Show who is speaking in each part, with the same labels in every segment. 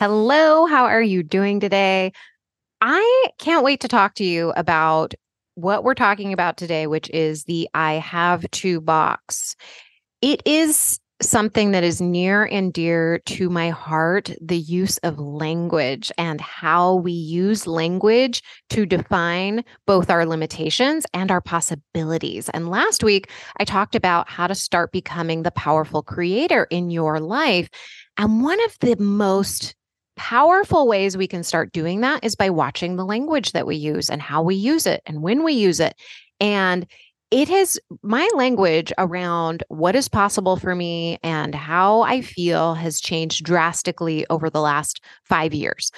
Speaker 1: Hello, how are you doing today? I can't wait to talk to you about what we're talking about today, which is the I have to box. It is something that is near and dear to my heart the use of language and how we use language to define both our limitations and our possibilities. And last week, I talked about how to start becoming the powerful creator in your life. And one of the most powerful ways we can start doing that is by watching the language that we use and how we use it and when we use it. And it has my language around what is possible for me and how I feel has changed drastically over the last five years.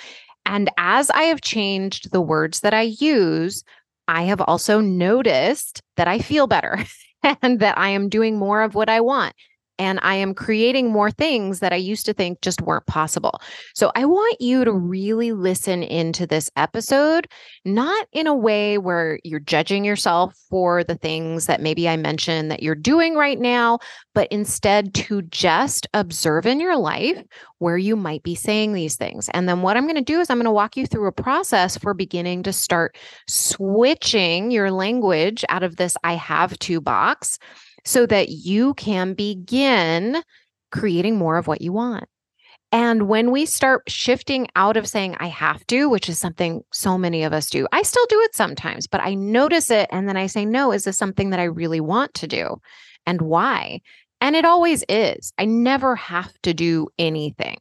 Speaker 1: And as I have changed the words that I use, I have also noticed that I feel better and that I am doing more of what I want and I am creating more things that I used to think just weren't possible. So I want you to really listen into this episode, not in a way where you're judging yourself for the things that maybe I mentioned that you're doing right now, but instead to just observe in your life where you might be saying these things. And then what I'm going to do is I'm going to walk you through a process for beginning to start switching your language out of this I have to box so that you can begin creating more of what you want. And when we start shifting out of saying, I have to, which is something so many of us do, I still do it sometimes, but I notice it. And then I say, no, is this something that I really want to do? And why? And it always is. I never have to do anything.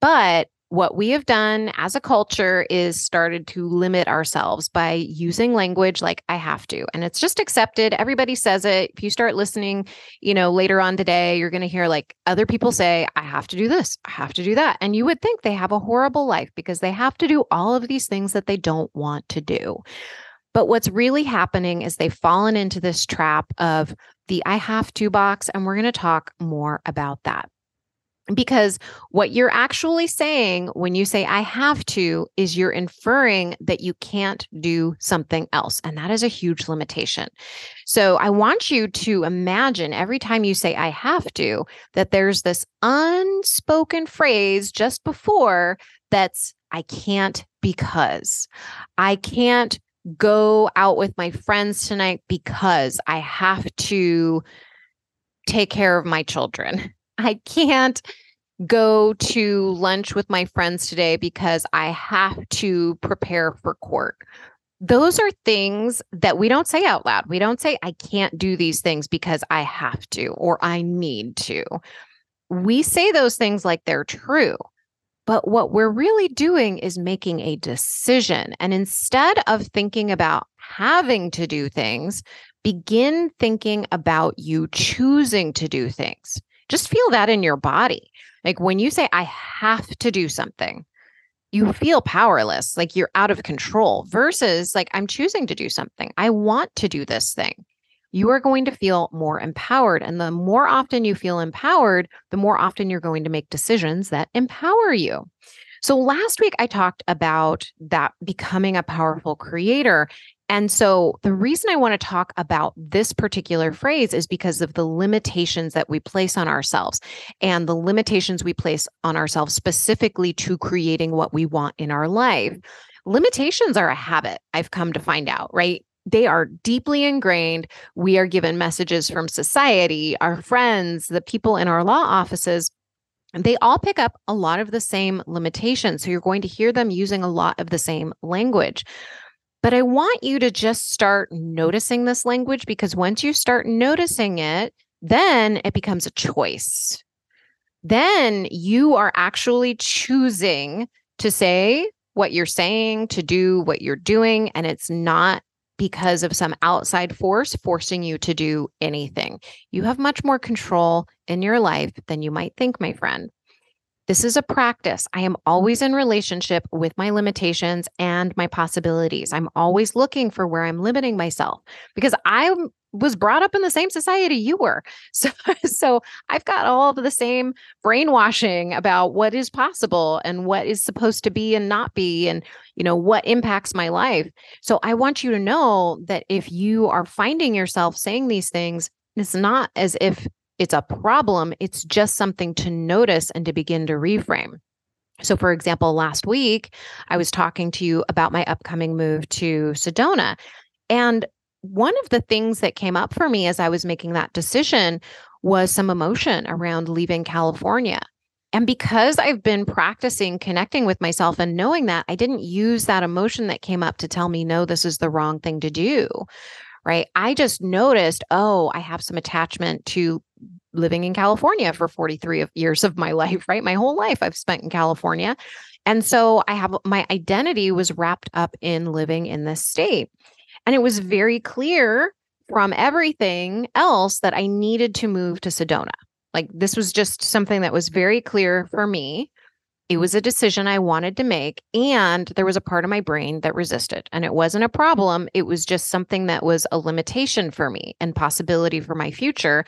Speaker 1: But what we have done as a culture is started to limit ourselves by using language like I have to. And it's just accepted. Everybody says it. If you start listening, you know, later on today, you're going to hear like other people say, I have to do this, I have to do that. And you would think they have a horrible life because they have to do all of these things that they don't want to do. But what's really happening is they've fallen into this trap of the I have to box. And we're going to talk more about that. Because what you're actually saying when you say, I have to, is you're inferring that you can't do something else. And that is a huge limitation. So I want you to imagine every time you say, I have to, that there's this unspoken phrase just before that's, I can't because I can't go out with my friends tonight because I have to take care of my children. I can't go to lunch with my friends today because I have to prepare for court. Those are things that we don't say out loud. We don't say, I can't do these things because I have to or I need to. We say those things like they're true. But what we're really doing is making a decision. And instead of thinking about having to do things, begin thinking about you choosing to do things. Just feel that in your body. Like when you say, I have to do something, you feel powerless, like you're out of control, versus like, I'm choosing to do something. I want to do this thing. You are going to feel more empowered. And the more often you feel empowered, the more often you're going to make decisions that empower you. So last week I talked about that becoming a powerful creator. And so the reason I want to talk about this particular phrase is because of the limitations that we place on ourselves and the limitations we place on ourselves specifically to creating what we want in our life. Limitations are a habit, I've come to find out, right? They are deeply ingrained. We are given messages from society, our friends, the people in our law offices they all pick up a lot of the same limitations. So you're going to hear them using a lot of the same language. But I want you to just start noticing this language because once you start noticing it, then it becomes a choice. Then you are actually choosing to say what you're saying, to do what you're doing, and it's not because of some outside force forcing you to do anything. You have much more control in your life than you might think, my friend. This is a practice. I am always in relationship with my limitations and my possibilities. I'm always looking for where I'm limiting myself because I was brought up in the same society you were. So so I've got all of the same brainwashing about what is possible and what is supposed to be and not be and you know what impacts my life. So I want you to know that if you are finding yourself saying these things, it's not as if it's a problem, it's just something to notice and to begin to reframe. So, for example, last week, I was talking to you about my upcoming move to Sedona. And one of the things that came up for me as I was making that decision was some emotion around leaving California. And because I've been practicing connecting with myself and knowing that, I didn't use that emotion that came up to tell me, no, this is the wrong thing to do. Right. I just noticed, oh, I have some attachment to living in California for 43 years of my life, right? My whole life I've spent in California. And so I have my identity was wrapped up in living in this state. And it was very clear from everything else that I needed to move to Sedona. Like this was just something that was very clear for me. It was a decision I wanted to make. And there was a part of my brain that resisted. And it wasn't a problem. It was just something that was a limitation for me and possibility for my future.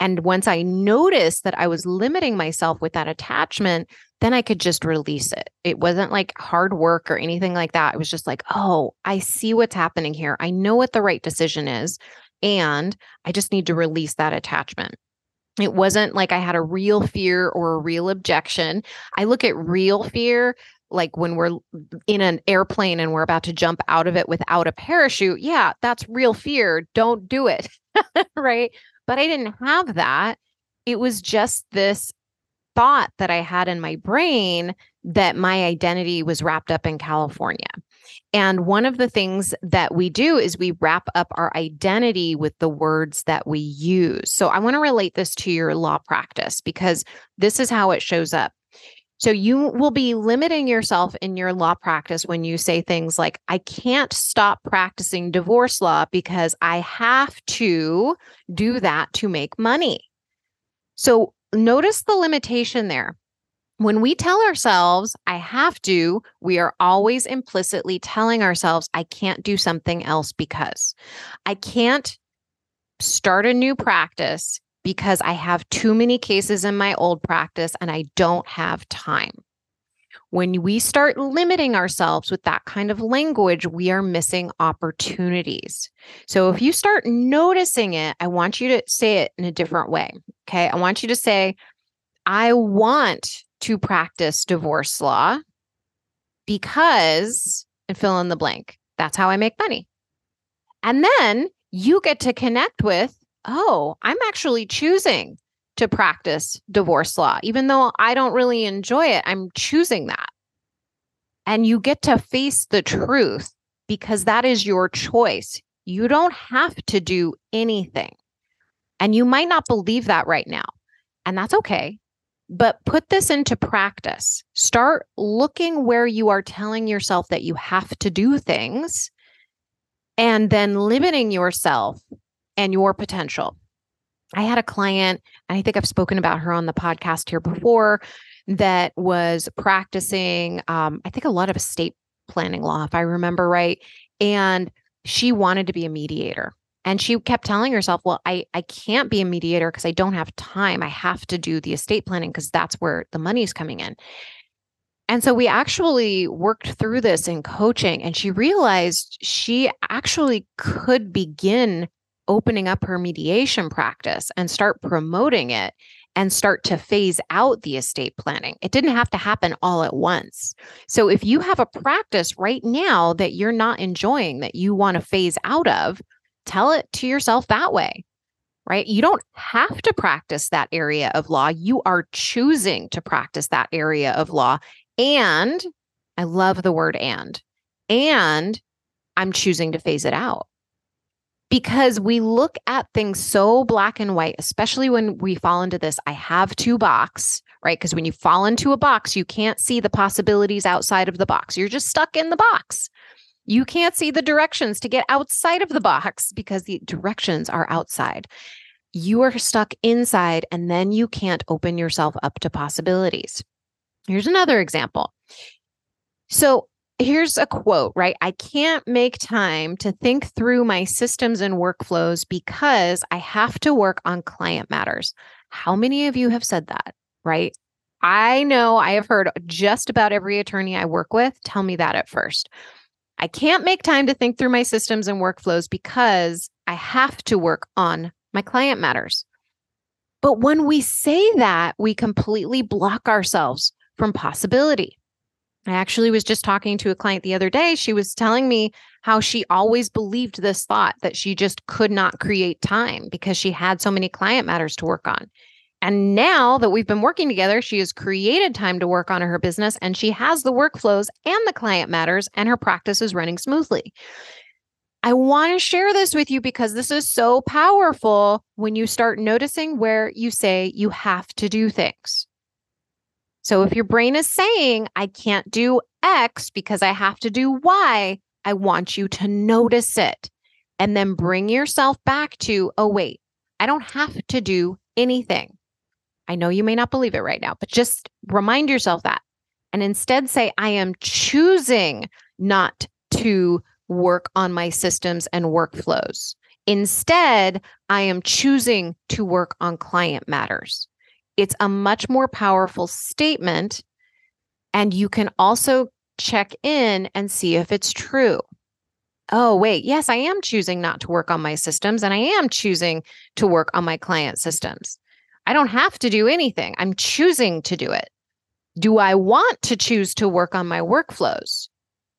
Speaker 1: And once I noticed that I was limiting myself with that attachment, then I could just release it. It wasn't like hard work or anything like that. It was just like, oh, I see what's happening here. I know what the right decision is. And I just need to release that attachment. It wasn't like I had a real fear or a real objection. I look at real fear like when we're in an airplane and we're about to jump out of it without a parachute. Yeah, that's real fear. Don't do it. right. But I didn't have that. It was just this thought that I had in my brain that my identity was wrapped up in California. And one of the things that we do is we wrap up our identity with the words that we use. So I want to relate this to your law practice because this is how it shows up. So you will be limiting yourself in your law practice when you say things like, I can't stop practicing divorce law because I have to do that to make money. So notice the limitation there. When we tell ourselves, I have to, we are always implicitly telling ourselves, I can't do something else because I can't start a new practice because I have too many cases in my old practice and I don't have time. When we start limiting ourselves with that kind of language, we are missing opportunities. So if you start noticing it, I want you to say it in a different way. Okay. I want you to say, I want to practice divorce law because, and fill in the blank. That's how I make money. And then you get to connect with oh, I'm actually choosing to practice divorce law, even though I don't really enjoy it. I'm choosing that. And you get to face the truth because that is your choice. You don't have to do anything. And you might not believe that right now. And that's okay. But put this into practice. Start looking where you are telling yourself that you have to do things and then limiting yourself and your potential. I had a client, and I think I've spoken about her on the podcast here before, that was practicing, um, I think, a lot of estate planning law, if I remember right. And she wanted to be a mediator. And she kept telling herself, well, I, I can't be a mediator because I don't have time. I have to do the estate planning because that's where the money's coming in. And so we actually worked through this in coaching, and she realized she actually could begin opening up her mediation practice and start promoting it and start to phase out the estate planning. It didn't have to happen all at once. So if you have a practice right now that you're not enjoying, that you want to phase out of, tell it to yourself that way, right? You don't have to practice that area of law. You are choosing to practice that area of law. And I love the word and, and I'm choosing to phase it out because we look at things so black and white, especially when we fall into this I have to box, right? Because when you fall into a box, you can't see the possibilities outside of the box. You're just stuck in the box. You can't see the directions to get outside of the box because the directions are outside. You are stuck inside, and then you can't open yourself up to possibilities. Here's another example. So here's a quote, right? I can't make time to think through my systems and workflows because I have to work on client matters. How many of you have said that, right? I know I have heard just about every attorney I work with tell me that at first. I can't make time to think through my systems and workflows because I have to work on my client matters. But when we say that, we completely block ourselves from possibility. I actually was just talking to a client the other day. She was telling me how she always believed this thought that she just could not create time because she had so many client matters to work on. And now that we've been working together, she has created time to work on her business and she has the workflows and the client matters, and her practice is running smoothly. I want to share this with you because this is so powerful when you start noticing where you say you have to do things. So if your brain is saying, I can't do X because I have to do Y, I want you to notice it and then bring yourself back to, oh, wait, I don't have to do anything. I know you may not believe it right now, but just remind yourself that. And instead say, I am choosing not to work on my systems and workflows. Instead, I am choosing to work on client matters it's a much more powerful statement. And you can also check in and see if it's true. Oh, wait, yes, I am choosing not to work on my systems and I am choosing to work on my client systems. I don't have to do anything. I'm choosing to do it. Do I want to choose to work on my workflows?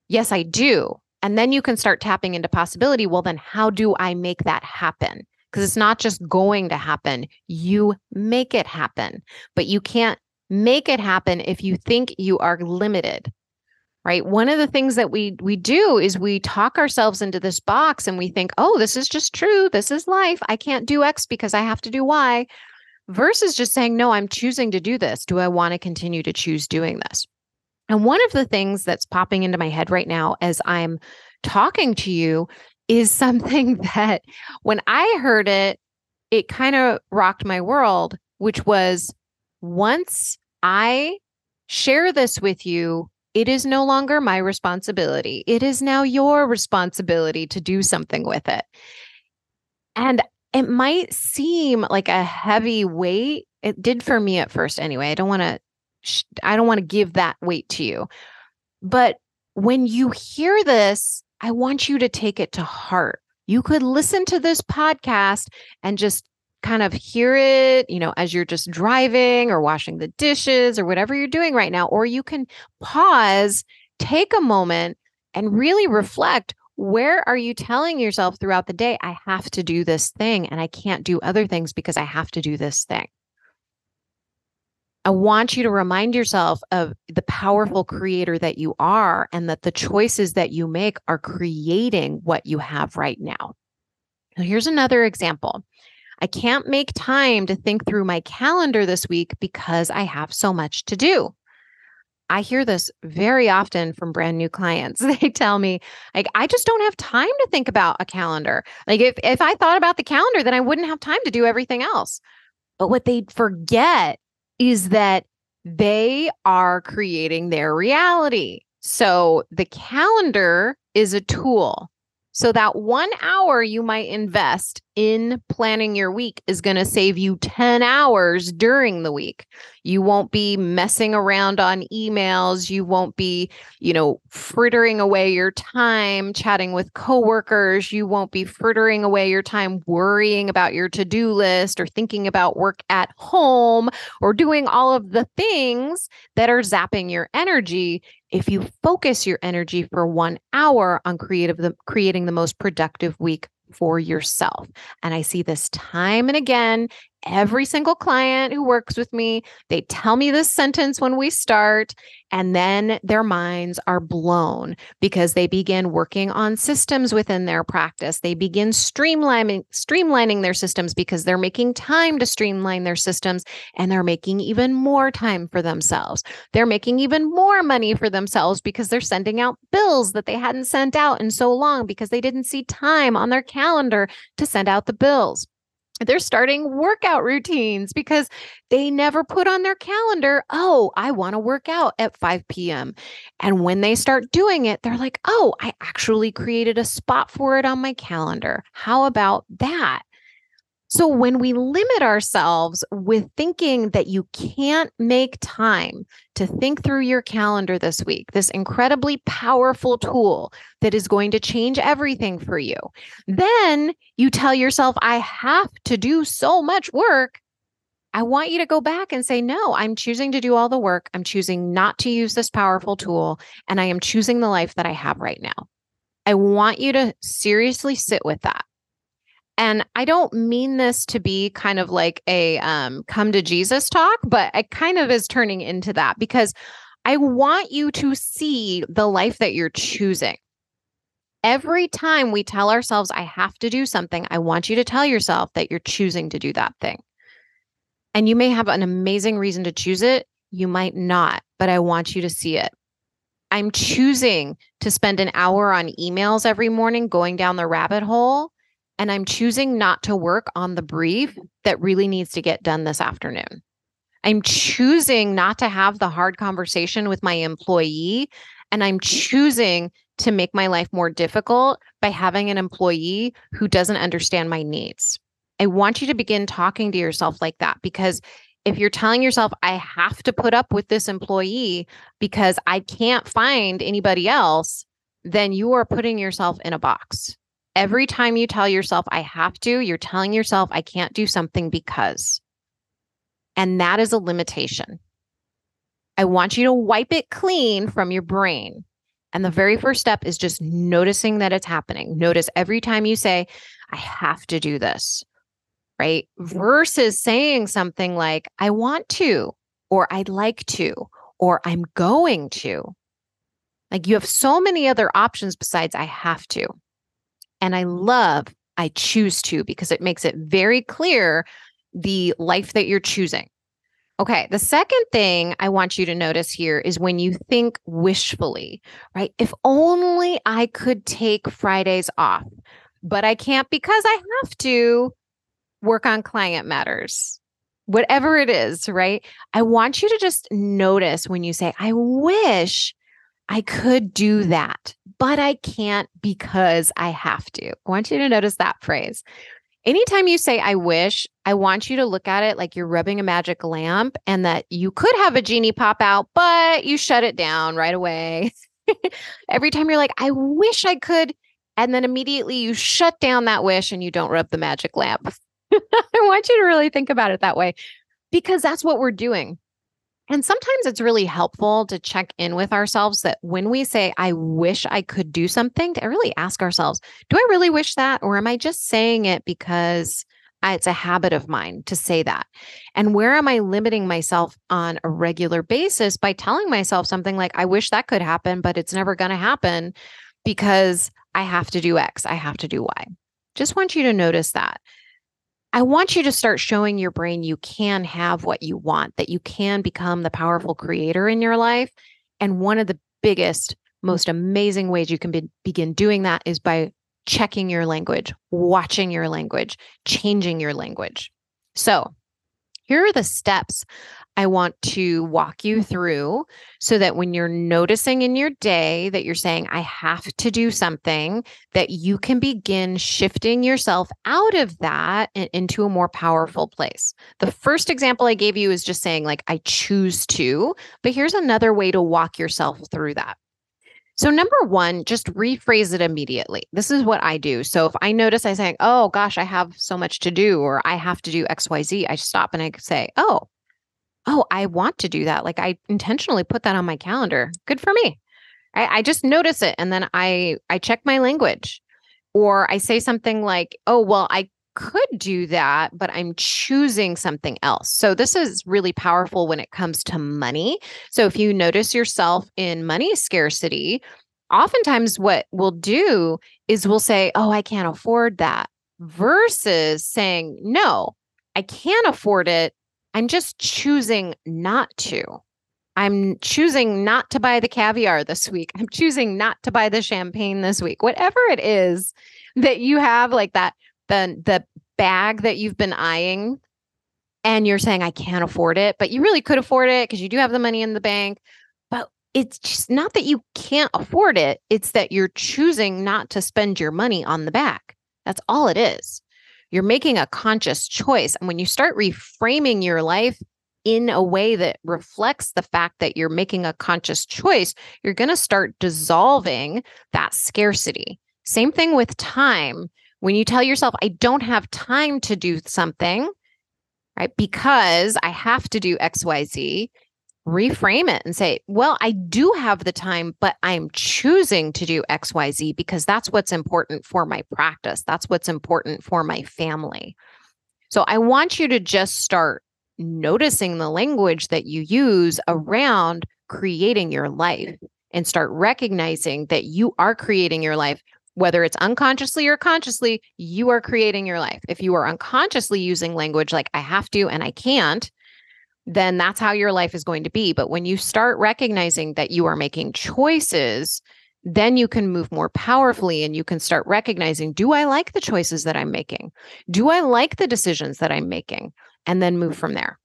Speaker 1: Yes, I do. And then you can start tapping into possibility. Well, then how do I make that happen? Because it's not just going to happen. You make it happen, but you can't make it happen if you think you are limited. Right? One of the things that we we do is we talk ourselves into this box and we think, "Oh, this is just true. This is life. I can't do X because I have to do Y." Versus just saying, "No, I'm choosing to do this. Do I want to continue to choose doing this?" And one of the things that's popping into my head right now as I'm talking to you is something that when I heard it, it kind of rocked my world, which was once I share this with you, it is no longer my responsibility. It is now your responsibility to do something with it. And it might seem like a heavy weight. It did for me at first anyway. I don't want to I don't want to give that weight to you. But when you hear this, I want you to take it to heart. You could listen to this podcast and just kind of hear it, you know, as you're just driving or washing the dishes or whatever you're doing right now. Or you can pause, take a moment, and really reflect where are you telling yourself throughout the day, I have to do this thing and I can't do other things because I have to do this thing? I want you to remind yourself of the powerful creator that you are and that the choices that you make are creating what you have right now. now here's another example. I can't make time to think through my calendar this week because I have so much to do. I hear this very often from brand new clients. They tell me, like, I just don't have time to think about a calendar. Like, if, if I thought about the calendar, then I wouldn't have time to do everything else. But what they forget is that they are creating their reality. So the calendar is a tool. So that one hour you might invest in planning your week is going to save you 10 hours during the week. You won't be messing around on emails. You won't be, you know, frittering away your time chatting with coworkers. You won't be frittering away your time worrying about your to-do list or thinking about work at home or doing all of the things that are zapping your energy if you focus your energy for one hour on creative the, creating the most productive week for yourself. And I see this time and again every single client who works with me, they tell me this sentence when we start, and then their minds are blown because they begin working on systems within their practice. They begin streamlining streamlining their systems because they're making time to streamline their systems and they're making even more time for themselves. They're making even more money for themselves because they're sending out bills that they hadn't sent out in so long because they didn't see time on their calendar to send out the bills. They're starting workout routines because they never put on their calendar, oh, I want to work out at 5 p.m. And when they start doing it, they're like, oh, I actually created a spot for it on my calendar. How about that? So when we limit ourselves with thinking that you can't make time to think through your calendar this week, this incredibly powerful tool that is going to change everything for you, then you tell yourself, I have to do so much work. I want you to go back and say, no, I'm choosing to do all the work. I'm choosing not to use this powerful tool, and I am choosing the life that I have right now. I want you to seriously sit with that. And I don't mean this to be kind of like a um, come to Jesus talk, but it kind of is turning into that because I want you to see the life that you're choosing. Every time we tell ourselves, I have to do something, I want you to tell yourself that you're choosing to do that thing. And you may have an amazing reason to choose it. You might not, but I want you to see it. I'm choosing to spend an hour on emails every morning going down the rabbit hole and I'm choosing not to work on the brief mm-hmm. that really needs to get done this afternoon. I'm choosing not to have the hard conversation with my employee, and I'm mm-hmm. choosing to make my life more difficult by having an employee who doesn't understand my needs. I want you to begin talking to yourself like that because if you're telling yourself, I have to put up with this employee because I can't find anybody else, then you are putting yourself in a box. Every time you tell yourself, I have to, you're telling yourself, I can't do something because. And that is a limitation. I want you to wipe it clean from your brain. And the very first step is just noticing that it's happening. Notice every time you say, I have to do this, right? Versus saying something like, I want to, or I'd like to, or I'm going to. Like you have so many other options besides I have to. And I love I choose to because it makes it very clear the life that you're choosing. Okay, the second thing I want you to notice here is when you think wishfully, right? If only I could take Fridays off, but I can't because I have to work on client matters. Whatever it is, right? I want you to just notice when you say, I wish I could do that, but I can't because I have to. I want you to notice that phrase. Anytime you say, I wish, I want you to look at it like you're rubbing a magic lamp and that you could have a genie pop out, but you shut it down right away. Every time you're like, I wish I could. And then immediately you shut down that wish and you don't rub the magic lamp. I want you to really think about it that way because that's what we're doing. And sometimes it's really helpful to check in with ourselves that when we say, I wish I could do something, to really ask ourselves, do I really wish that? Or am I just saying it because it's a habit of mine to say that? And where am I limiting myself on a regular basis by telling myself something like, I wish that could happen, but it's never going to happen because I have to do X, I have to do Y. Just want you to notice that. I want you to start showing your brain you can have what you want, that you can become the powerful creator in your life. And one of the biggest, most amazing ways you can be, begin doing that is by checking your language, watching your language, changing your language. So, here are the steps I want to walk you mm-hmm. through so that when you're noticing in your day that you're saying, I have to do something, that you can begin shifting yourself out of that and into a more powerful place. The first example I gave you is just saying, like, I choose to, but here's another way to walk yourself through that. So, number one, just rephrase it immediately. This is what I do. So, if I notice I say, oh gosh, I have so much to do, or I have to do XYZ, I stop and I say, oh, oh, I want to do that. Like I intentionally put that on my calendar. Good for me. I, I just notice it and then I I check my language. Or I say something like, oh, well, I could do that, but I'm choosing something else. So, this is really powerful when it comes to money. So, if you notice yourself in money scarcity, oftentimes what we'll do is we'll say, oh, I can't afford that, versus saying, no, I can't afford it. I'm just choosing not to. I'm choosing not to buy the caviar this week. I'm choosing not to buy the champagne this week. Whatever it is that you have like that the the bag that you've been eyeing and you're saying, I can't afford it, but you really could afford it because you do have the money in the bank. But it's just not that you can't afford it, it's that you're choosing not to spend your money on the back. That's all it is. You're making a conscious choice. And when you start reframing your life in a way that reflects the fact that you're making a conscious choice, you're going to start dissolving that scarcity. Same thing with time. When you tell yourself, I don't have time to do something, right? Because I have to do XYZ, reframe it and say, well, I do have the time, but I'm choosing to do XYZ because that's what's important for my practice. That's what's important for my family. So I want you to just start noticing the language that you use around creating your life and start recognizing that you are creating your life whether it's unconsciously or consciously, you are creating your life. If you are unconsciously using language like I have to and I can't, then that's how your life is going to be. But when you start recognizing that you are making choices, then you can move more powerfully and you can start recognizing do I like the choices that I'm making? Do I like the decisions that I'm making? And then move from there.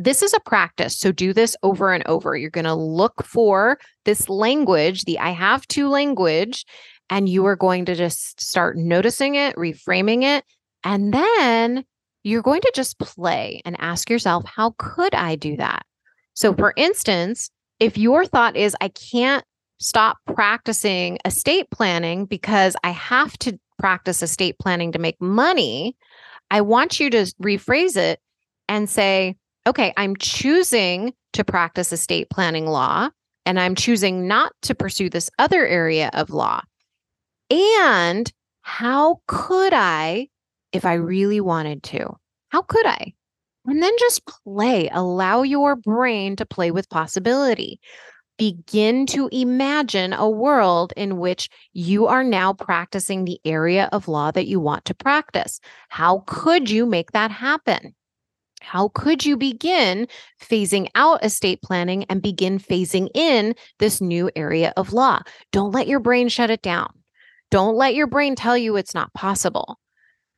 Speaker 1: This is a practice. So do this over and over. You're going to look for this language, the I have to language, and you are going to just start noticing it, reframing it, and then you're going to just play and ask yourself, how could I do that? So, for instance, if your thought is, I can't stop practicing estate planning because I have to practice estate planning to make money, I want you to rephrase it and say, okay, I'm choosing to practice estate planning law and I'm choosing not to pursue this other area of law. And how could I if I really wanted to? How could I? And then just play, allow your brain to play with possibility. Begin to imagine a world in which you are now practicing the area of law that you want to practice. How could you make that happen? How could you begin phasing out estate planning and begin phasing in this new area of law? Don't let your brain shut it down. Don't let your brain tell you it's not possible.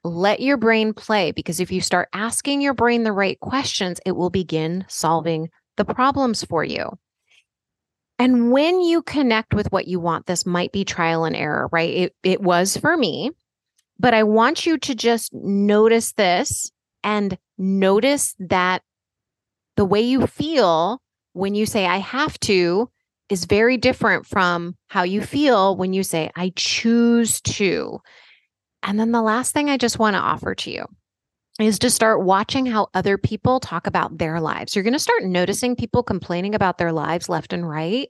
Speaker 1: Let your brain play because if you start asking your brain the right questions, it will begin solving the problems for you. And when you connect with what you want, this might be trial and error, right? It, it was for me, but I want you to just notice this and notice that the way you feel when you say, I have to, is very different from how you feel when you say, I choose to. And then the last thing I just want to offer to you is to start watching how other people talk about their lives. You're going to start noticing people complaining about their lives left and right.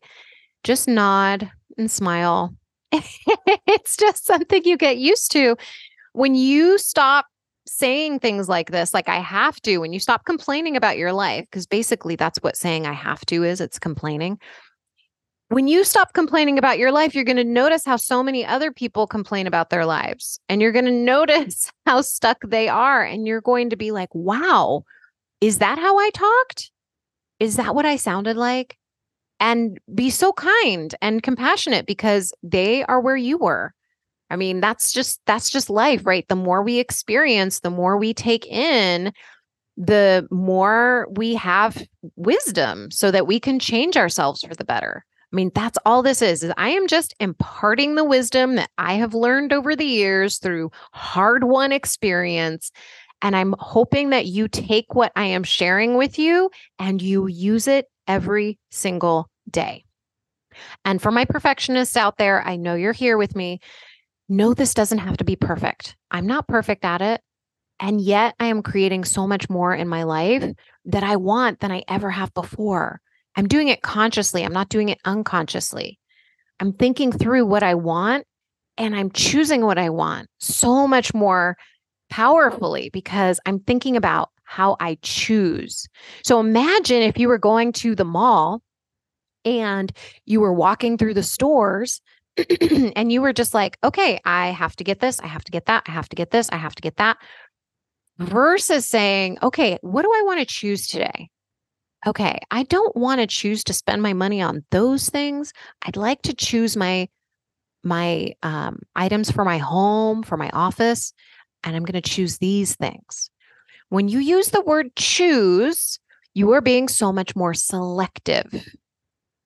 Speaker 1: Just nod and smile. it's just something you get used to. When you stop saying things like this, like I have to, when you stop complaining about your life, because basically that's what saying I have to is it's complaining when you stop complaining about your life, you're going to notice how so many other people complain about their lives. And you're going to notice how stuck they are. And you're going to be like, wow, is that how I talked? Is that what I sounded like? And be so kind and compassionate because they are where you were. I mean, that's just that's just life, right? The more we experience, the more we take in, the more we have wisdom so that we can change ourselves for the better. I mean, that's all this is, is I am just imparting the wisdom that I have learned over the years through hard won experience. And I'm hoping that you take what I am sharing with you and you use it every single day. And for my perfectionists out there, I know you're here with me. No, this doesn't have to be perfect. I'm not perfect at it. And yet I am creating so much more in my life that I want than I ever have before. I'm doing it consciously. I'm not doing it unconsciously. I'm thinking through what I want and I'm choosing what I want so much more powerfully because I'm thinking about how I choose. So imagine if you were going to the mall and you were walking through the stores and you were just like, okay, I have to get this, I have to get that, I have to get this, I have to get that, versus saying, okay, what do I want to choose today? Okay, I don't want to choose to spend my money on those things. I'd like to choose my my um, items for my home, for my office. and I'm going to choose these things. When you use the word choose, you are being so much more selective,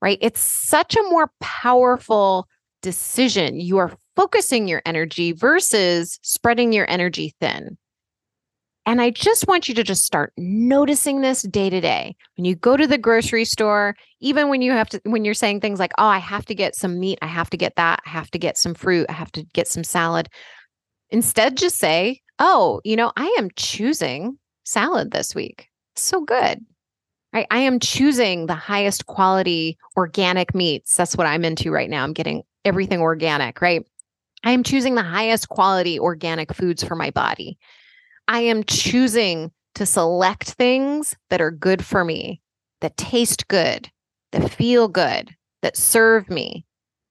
Speaker 1: right? It's such a more powerful decision. You are focusing your energy versus spreading your energy thin. And I just want you to just start noticing this day to day. When you go to the grocery store, even when you have to, when you're saying things like, oh, I have to get some meat, I have to get that, I have to get some fruit, I have to get some salad. Instead, just say, oh, you know, I am choosing salad this week. So good. Right. I am choosing the highest quality organic meats. That's what I'm into right now. I'm getting everything organic, right? I am choosing the highest quality organic foods for my body. I am choosing to select things that are good for me, that taste good, that feel good, that serve me.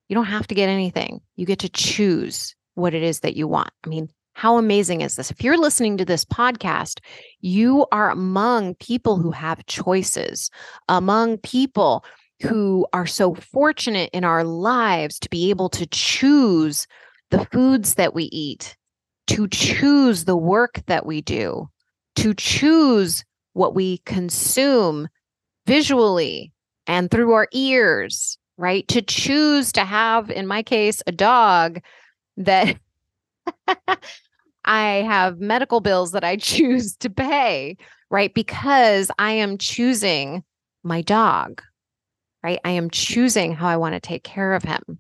Speaker 1: You don't have to get anything. You get to choose what it is that you want. I mean, how amazing is this? If you're listening to this podcast, you are among people who have choices, among people who are so fortunate in our lives to be able to choose the foods that we eat, to choose the work that we do, to choose what we consume visually and through our ears, right? To choose to have, in my case, a dog that I have medical bills that I choose to pay, right? Because I am choosing my dog, right? I am choosing how I want to take care of him.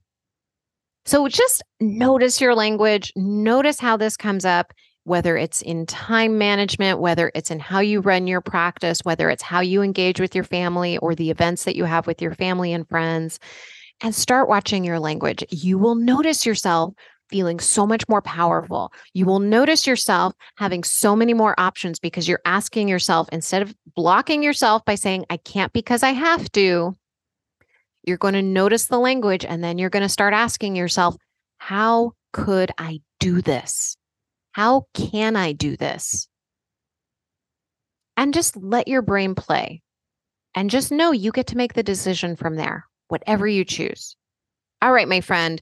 Speaker 1: So just notice your language, notice how this comes up, whether it's in time management, whether it's in how you run your practice, whether it's how you engage with your family or the events that you have with your family and friends, and start watching your language. You will notice yourself feeling so much more powerful. You will notice yourself having so many more options because you're asking yourself, instead of blocking yourself by saying, I can't because I have to, you're going to notice the language and then you're going to start asking yourself, how could I do this? How can I do this? And just let your brain play and just know you get to make the decision from there, whatever you choose. All right, my friend,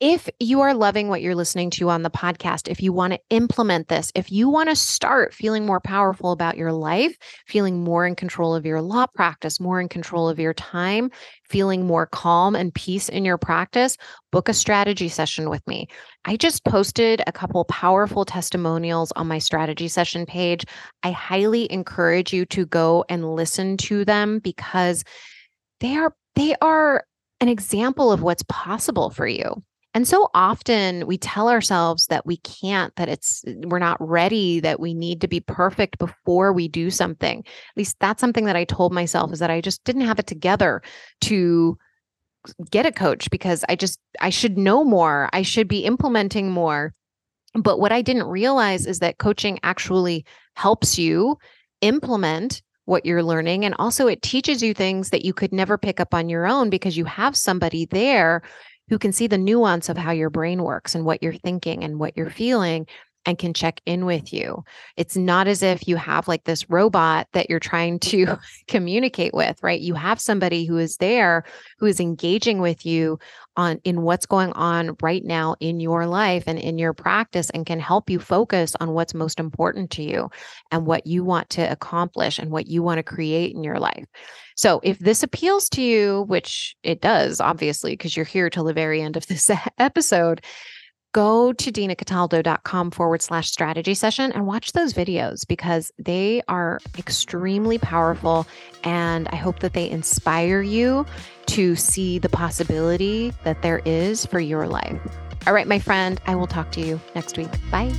Speaker 1: if you are loving what you're listening to on the podcast, if you want to implement this, if you want to start feeling more powerful about your life, feeling more in control of your law practice, more in control of your time, feeling more calm and peace in your practice, book a strategy session with me. I just posted a couple powerful testimonials on my strategy session page. I highly encourage you to go and listen to them because they are they are an example of what's possible for you. And so often we tell ourselves that we can't, that it's, we're not ready, that we need to be perfect before we do something. At least that's something that I told myself is that I just didn't have it together to get a coach because I just, I should know more. I should be implementing more. But what I didn't realize is that coaching actually helps you implement what you're learning. And also, it teaches you things that you could never pick up on your own because you have somebody there who can see the nuance of how your brain works and what you're thinking and what you're feeling and can check in with you. It's not as if you have like this robot that you're trying to communicate with, right? You have somebody who is there who is engaging with you on in what's going on right now in your life and in your practice and can help you focus on what's most important to you and what you want to accomplish and what you want to create in your life. So if this appeals to you, which it does, obviously, because you're here till the very end of this episode, go to dinacataldo.com forward slash strategy session and watch those videos because they are extremely powerful. And I hope that they inspire you to see the possibility that there is for your life. All right, my friend, I will talk to you next week. Bye.